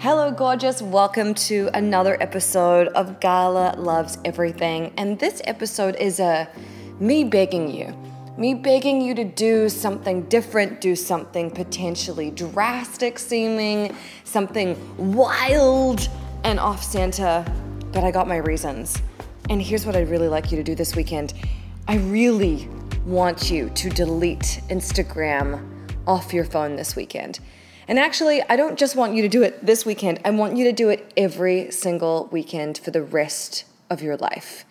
Hello, gorgeous. Welcome to another episode of Gala Loves Everything. And this episode is a me begging you, me begging you to do something different, do something potentially drastic seeming, something wild and off center. But I got my reasons. And here's what I'd really like you to do this weekend I really want you to delete Instagram off your phone this weekend. And actually, I don't just want you to do it this weekend, I want you to do it every single weekend for the rest of your life.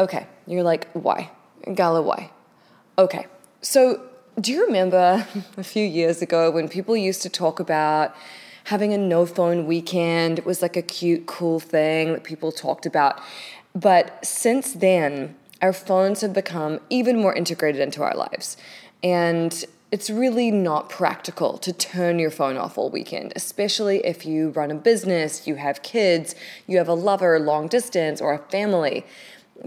Okay, you're like, why? Gala, why? Okay, so do you remember a few years ago when people used to talk about having a no phone weekend? It was like a cute, cool thing that people talked about. But since then, our phones have become even more integrated into our lives. And it's really not practical to turn your phone off all weekend, especially if you run a business, you have kids, you have a lover long distance, or a family.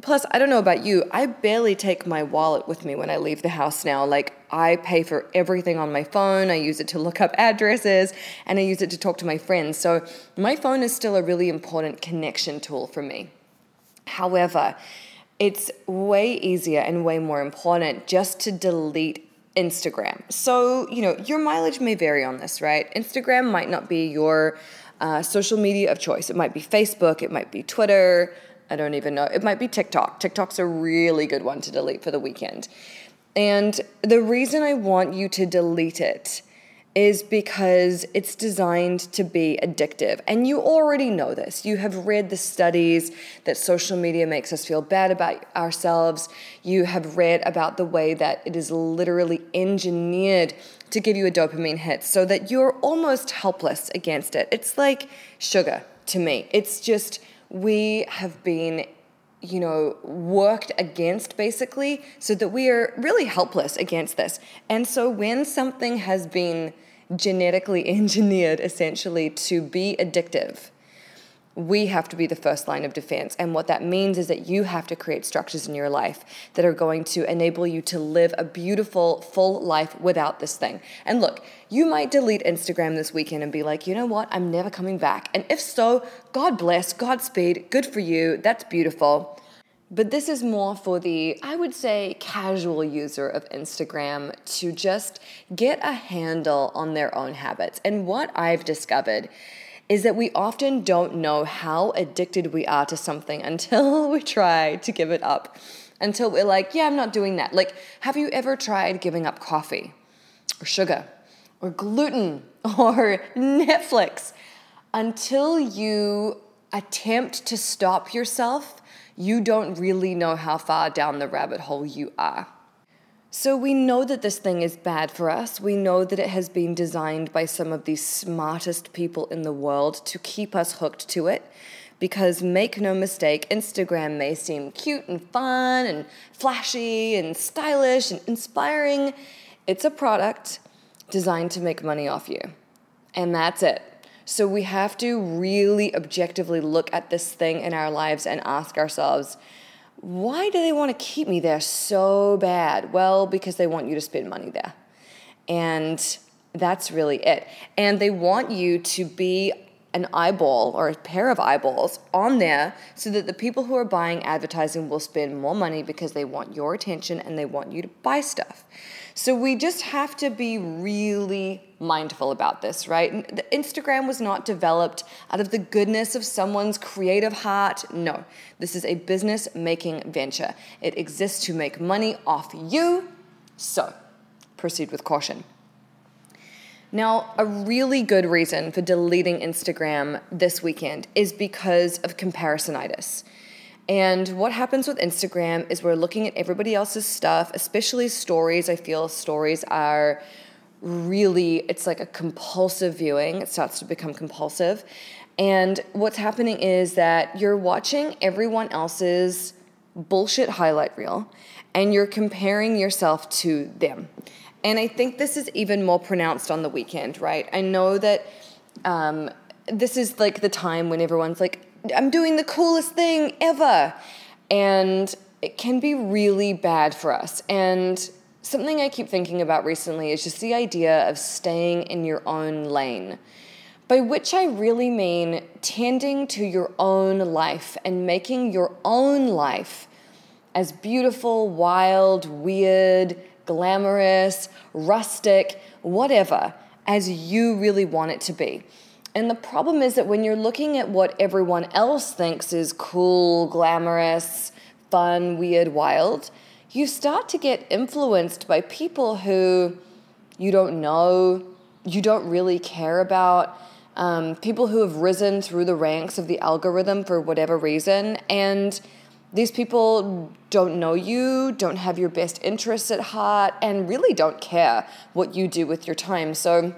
Plus, I don't know about you, I barely take my wallet with me when I leave the house now. Like, I pay for everything on my phone, I use it to look up addresses, and I use it to talk to my friends. So, my phone is still a really important connection tool for me. However, it's way easier and way more important just to delete Instagram. So, you know, your mileage may vary on this, right? Instagram might not be your uh, social media of choice. It might be Facebook, it might be Twitter. I don't even know. It might be TikTok. TikTok's a really good one to delete for the weekend. And the reason I want you to delete it is because it's designed to be addictive. And you already know this. You have read the studies that social media makes us feel bad about ourselves. You have read about the way that it is literally engineered to give you a dopamine hit so that you're almost helpless against it. It's like sugar to me. It's just, we have been you know, worked against basically, so that we are really helpless against this. And so when something has been genetically engineered essentially to be addictive, we have to be the first line of defense. And what that means is that you have to create structures in your life that are going to enable you to live a beautiful, full life without this thing. And look, you might delete Instagram this weekend and be like, you know what, I'm never coming back. And if so, God bless, Godspeed, good for you, that's beautiful. But this is more for the, I would say, casual user of Instagram to just get a handle on their own habits. And what I've discovered is that we often don't know how addicted we are to something until we try to give it up. Until we're like, yeah, I'm not doing that. Like, have you ever tried giving up coffee or sugar or gluten or Netflix? Until you attempt to stop yourself, you don't really know how far down the rabbit hole you are. So, we know that this thing is bad for us. We know that it has been designed by some of the smartest people in the world to keep us hooked to it. Because, make no mistake, Instagram may seem cute and fun and flashy and stylish and inspiring. It's a product designed to make money off you. And that's it. So we have to really objectively look at this thing in our lives and ask ourselves, why do they want to keep me there so bad? Well, because they want you to spend money there. And that's really it. And they want you to be an eyeball or a pair of eyeballs on there so that the people who are buying advertising will spend more money because they want your attention and they want you to buy stuff. So we just have to be really mindful about this, right? Instagram was not developed out of the goodness of someone's creative heart. No, this is a business making venture. It exists to make money off you. So proceed with caution. Now, a really good reason for deleting Instagram this weekend is because of comparisonitis. And what happens with Instagram is we're looking at everybody else's stuff, especially stories. I feel stories are really, it's like a compulsive viewing. It starts to become compulsive. And what's happening is that you're watching everyone else's bullshit highlight reel and you're comparing yourself to them. And I think this is even more pronounced on the weekend, right? I know that um, this is like the time when everyone's like, I'm doing the coolest thing ever. And it can be really bad for us. And something I keep thinking about recently is just the idea of staying in your own lane. by which I really mean tending to your own life and making your own life as beautiful, wild, weird, glamorous, rustic, whatever, as you really want it to be. And the problem is that when you're looking at what everyone else thinks is cool, glamorous, fun, weird, wild, you start to get influenced by people who you don't know, you don't really care about, um, people who have risen through the ranks of the algorithm for whatever reason. And these people don't know you, don't have your best interests at heart, and really don't care what you do with your time. So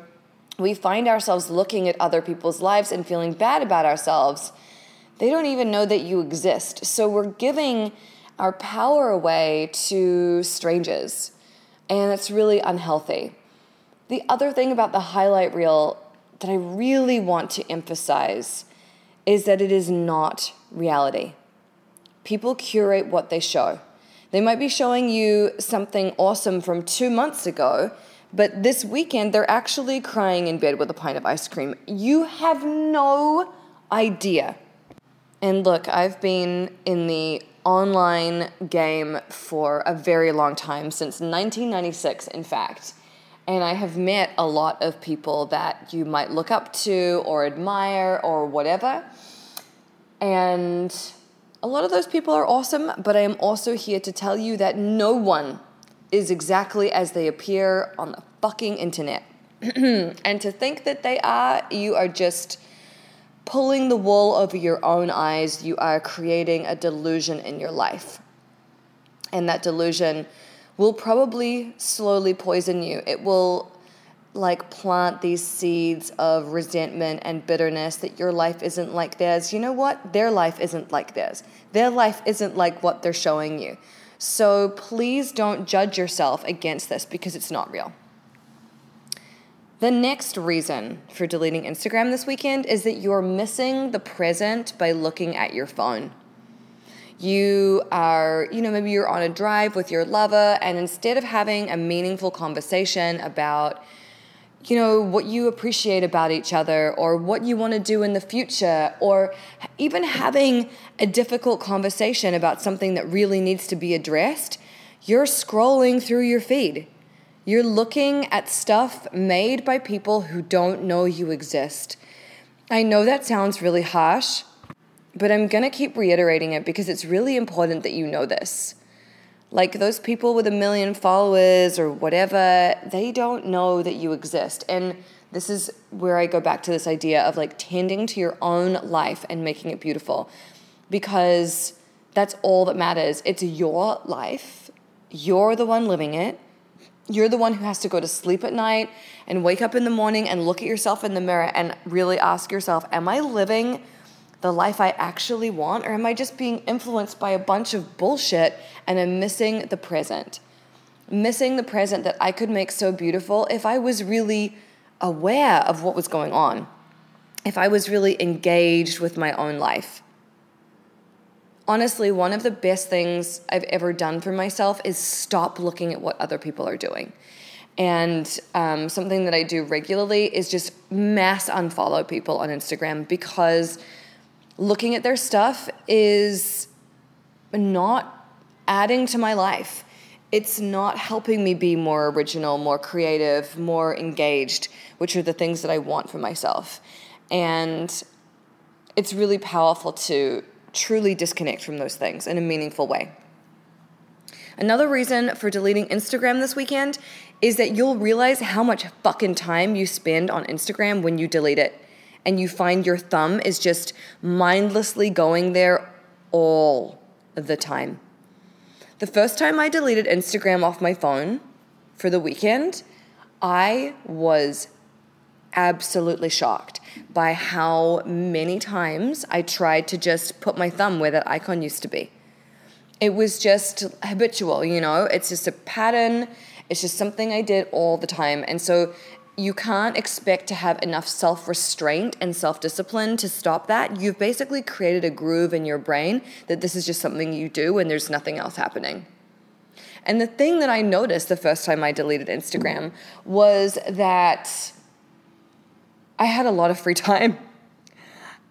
we find ourselves looking at other people's lives and feeling bad about ourselves. They don't even know that you exist. So we're giving our power away to strangers, and it's really unhealthy. The other thing about the highlight reel that I really want to emphasize is that it is not reality. People curate what they show. They might be showing you something awesome from two months ago, but this weekend they're actually crying in bed with a pint of ice cream. You have no idea. And look, I've been in the online game for a very long time, since 1996, in fact. And I have met a lot of people that you might look up to or admire or whatever. And a lot of those people are awesome, but I am also here to tell you that no one is exactly as they appear on the fucking internet. and to think that they are, you are just pulling the wool over your own eyes. You are creating a delusion in your life. And that delusion will probably slowly poison you. It will like plant these seeds of resentment and bitterness that your life isn't like theirs. You know what? Their life isn't like theirs. Their life isn't like what they're showing you. So please don't judge yourself against this because it's not real. The next reason for deleting Instagram this weekend is that you're missing the present by looking at your phone. You are, you know, maybe you're on a drive with your lover, and instead of having a meaningful conversation about, you know, what you appreciate about each other or what you want to do in the future, or even having a difficult conversation about something that really needs to be addressed, you're scrolling through your feed. You're looking at stuff made by people who don't know you exist. I know that sounds really harsh, but I'm going to keep reiterating it because it's really important that you know this. Like those people with a million followers or whatever, they don't know that you exist. And this is where I go back to this idea of like tending to your own life and making it beautiful because that's all that matters. It's your life, you're the one living it. You're the one who has to go to sleep at night and wake up in the morning and look at yourself in the mirror and really ask yourself, Am I living the life I actually want, or am I just being influenced by a bunch of bullshit and I'm missing the present? Missing the present that I could make so beautiful if I was really aware of what was going on, if I was really engaged with my own life. Honestly, one of the best things I've ever done for myself is stop looking at what other people are doing. And um, something that I do regularly is just mass unfollow people on Instagram because looking at their stuff is not adding to my life. It's not helping me be more original, more creative, more engaged, which are the things that I want for myself. And it's really powerful to truly disconnect from those things in a meaningful way. Another reason for deleting Instagram this weekend is that you'll realize how much fucking time you spend on Instagram when you delete it and you find your thumb is just mindlessly going there all the time. The first time I deleted Instagram off my phone for the weekend, I was absolutely shocked by how many times I tried to just put my thumb where that icon used to be. It was just habitual, you know, it's just a pattern, it's just something I did all the time. And so you can't expect to have enough self restraint and self discipline to stop that. You've basically created a groove in your brain that this is just something you do and there's nothing else happening. And the thing that I noticed the first time I deleted Instagram was that I had a lot of free time.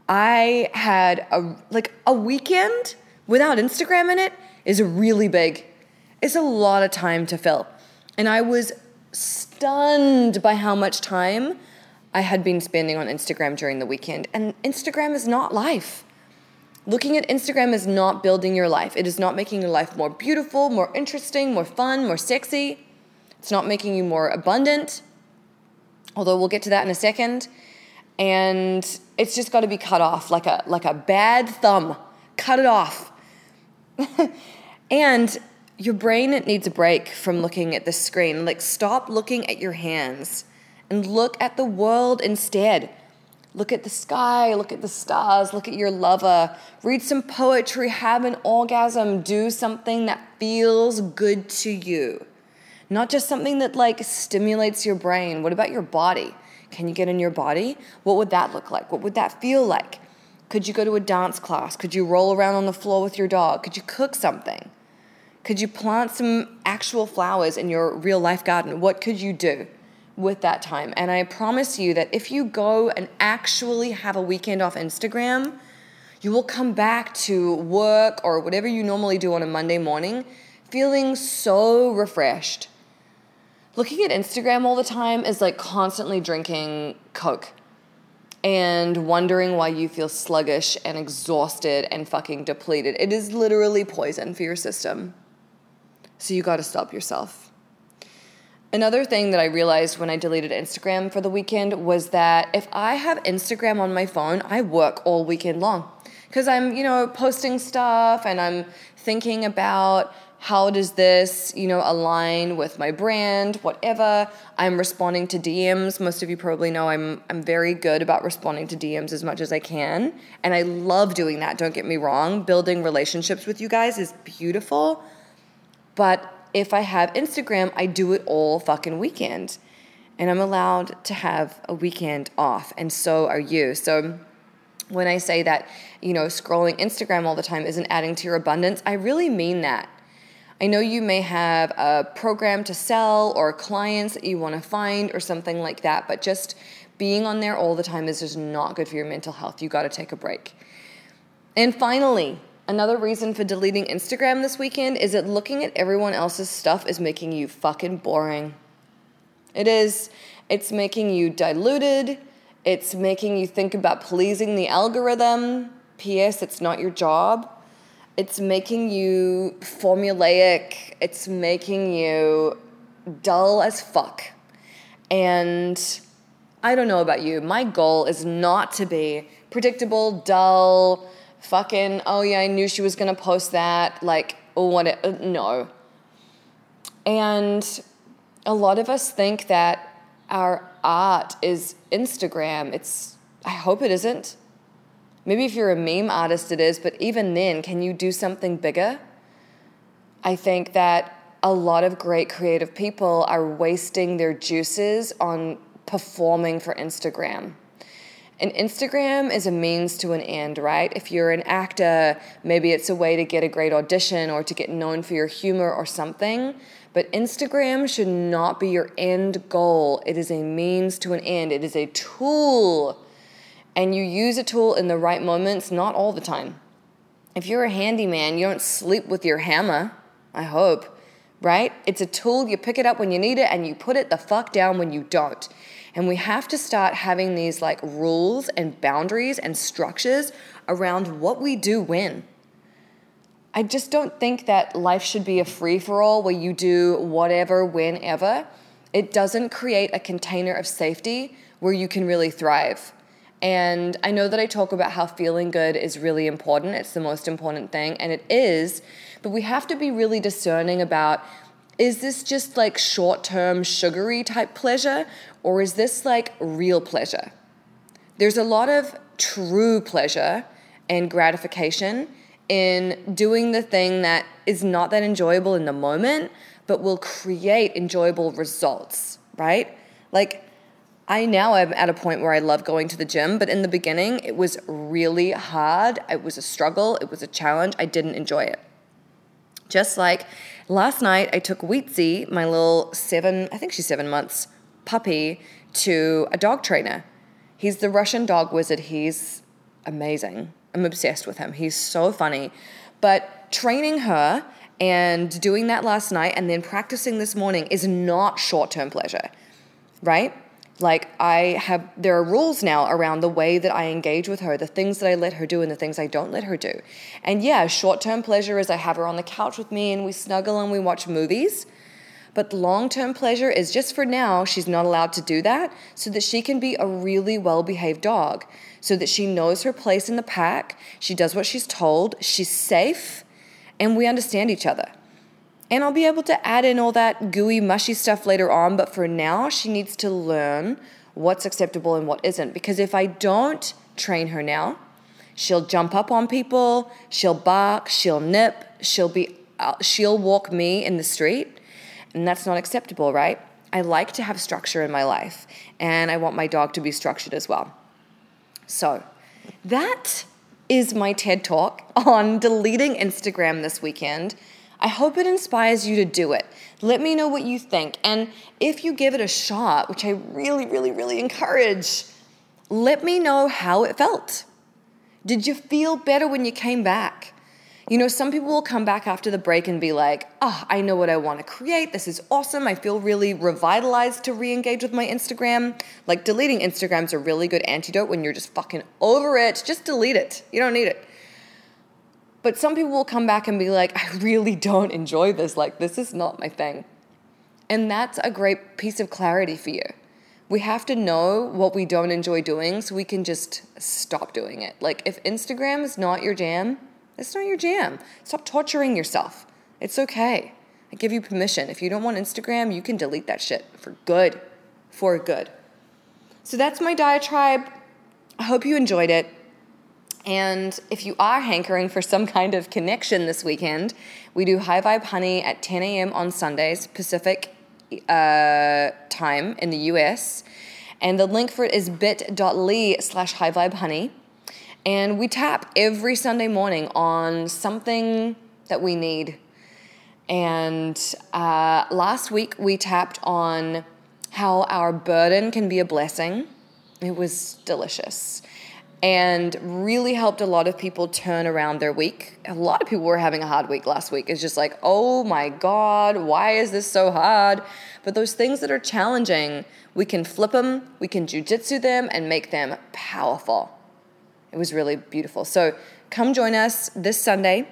I had a like a weekend without Instagram in it is really big. It's a lot of time to fill. And I was stunned by how much time I had been spending on Instagram during the weekend. And Instagram is not life. Looking at Instagram is not building your life. It is not making your life more beautiful, more interesting, more fun, more sexy. It's not making you more abundant, although we'll get to that in a second. And it's just got to be cut off like a like a bad thumb. Cut it off. and your brain needs a break from looking at the screen. Like stop looking at your hands and look at the world instead. Look at the sky, look at the stars, look at your lover, read some poetry, have an orgasm, do something that feels good to you. Not just something that like stimulates your brain. What about your body? Can you get in your body? What would that look like? What would that feel like? Could you go to a dance class? Could you roll around on the floor with your dog? Could you cook something? Could you plant some actual flowers in your real life garden? What could you do? with that time. And I promise you that if you go and actually have a weekend off Instagram, you will come back to work or whatever you normally do on a Monday morning feeling so refreshed. Looking at Instagram all the time is like constantly drinking Coke and wondering why you feel sluggish and exhausted and fucking depleted. It is literally poison for your system. So you gotta stop yourself. Another thing that I realized when I deleted Instagram for the weekend was that if I have Instagram on my phone, I work all weekend long. Because I'm, you know, posting stuff and I'm thinking about how does this, you know, align with my brand, whatever. I'm responding to DMs. Most of you probably know I'm I'm very good about responding to DMs as much as I can, and I love doing that. Don't get me wrong. Building relationships with you guys is beautiful. But if I have Instagram, I do it all fucking weekend. And I'm allowed to have a weekend off, and so are you. So when I say that, you know, scrolling Instagram all the time isn't adding to your abundance, I really mean that. I know you may have a program to sell or clients that you want to find or something like that, but just being on there all the time is just not good for your mental health. You got to take a break. And finally, Another reason for deleting Instagram this weekend is that looking at everyone else's stuff is making you fucking boring. It is. It's making you diluted. It's making you think about pleasing the algorithm. P.S. It's not your job. It's making you formulaic. It's making you dull as fuck. And I don't know about you. My goal is not to be predictable, dull, fucking, oh yeah, I knew she was gonna post that. Like, oh, what? It, uh, no. And a lot of us think that our art is Instagram. It's, I hope it isn't. Maybe if you're a meme artist, it is, but even then, can you do something bigger? I think that a lot of great creative people are wasting their juices on performing for Instagram. And Instagram is a means to an end, right? If you're an actor, maybe it's a way to get a great audition or to get known for your humor or something. But Instagram should not be your end goal. It is a means to an end, it is a tool. And you use a tool in the right moments, not all the time. If you're a handyman, you don't sleep with your hammer, I hope, right? It's a tool, you pick it up when you need it and you put it the fuck down when you don't. And we have to start having these like rules and boundaries and structures around what we do when. I just don't think that life should be a free for all where you do whatever, whenever. It doesn't create a container of safety where you can really thrive. And I know that I talk about how feeling good is really important. It's the most important thing, and it is. But we have to be really discerning about is this just like short term sugary type pleasure or is this like real pleasure? There's a lot of true pleasure and gratification in doing the thing that is not that enjoyable in the moment, but will create enjoyable results, right? Like, I now am at a point where I love going to the gym, but in the beginning, it was really hard. It was a struggle, it was a challenge. I didn't enjoy it. Just like last night, I took Wheatsy, my little seven, I think she's seven months puppy, to a dog trainer. He's the Russian dog wizard. He's amazing. I'm obsessed with him. He's so funny. But training her and doing that last night and then practicing this morning is not short term pleasure, right? Like, I have, there are rules now around the way that I engage with her, the things that I let her do and the things I don't let her do. And yeah, short term pleasure is I have her on the couch with me and we snuggle and we watch movies. But long term pleasure is just for now, she's not allowed to do that so that she can be a really well behaved dog, so that she knows her place in the pack, she does what she's told, she's safe, and we understand each other. And I'll be able to add in all that gooey, mushy stuff later on, but for now, she needs to learn what's acceptable and what isn't. Because if I don't train her now, she'll jump up on people, she'll bark, she'll nip, she'll be she'll walk me in the street, and that's not acceptable, right? I like to have structure in my life, and I want my dog to be structured as well. So, that is my TED talk on deleting Instagram this weekend. I hope it inspires you to do it. Let me know what you think. And if you give it a shot, which I really, really, really encourage, let me know how it felt. Did you feel better when you came back? You know, some people will come back after the break and be like, oh, I know what I want to create. This is awesome. I feel really revitalized to re engage with my Instagram. Like, deleting Instagram's a really good antidote when you're just fucking over it. Just delete it. You don't need it. But some people will come back and be like, I really don't enjoy this. Like, this is not my thing. And that's a great piece of clarity for you. We have to know what we don't enjoy doing so we can just stop doing it. Like, if Instagram is not your jam, it's not your jam. Stop torturing yourself. It's okay. I give you permission. If you don't want Instagram, you can delete that shit for good. For good. So that's my diatribe. I hope you enjoyed it. And if you are hankering for some kind of connection this weekend, we do High Vibe Honey at 10 a.m. on Sundays, Pacific uh, time in the US. And the link for it is bit.ly slash High Vibe Honey. And we tap every Sunday morning on something that we need. And uh, last week we tapped on how our burden can be a blessing. It was delicious and really helped a lot of people turn around their week. A lot of people were having a hard week last week. It's just like, oh my God, why is this so hard? But those things that are challenging, we can flip them, we can jujitsu them, and make them powerful. It was really beautiful. So come join us this Sunday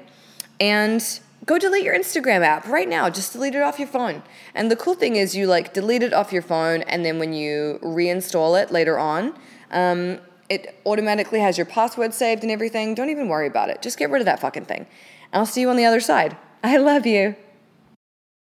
and go delete your Instagram app right now. Just delete it off your phone. And the cool thing is, you like delete it off your phone, and then when you reinstall it later on, um, it automatically has your password saved and everything. Don't even worry about it. Just get rid of that fucking thing. I'll see you on the other side. I love you.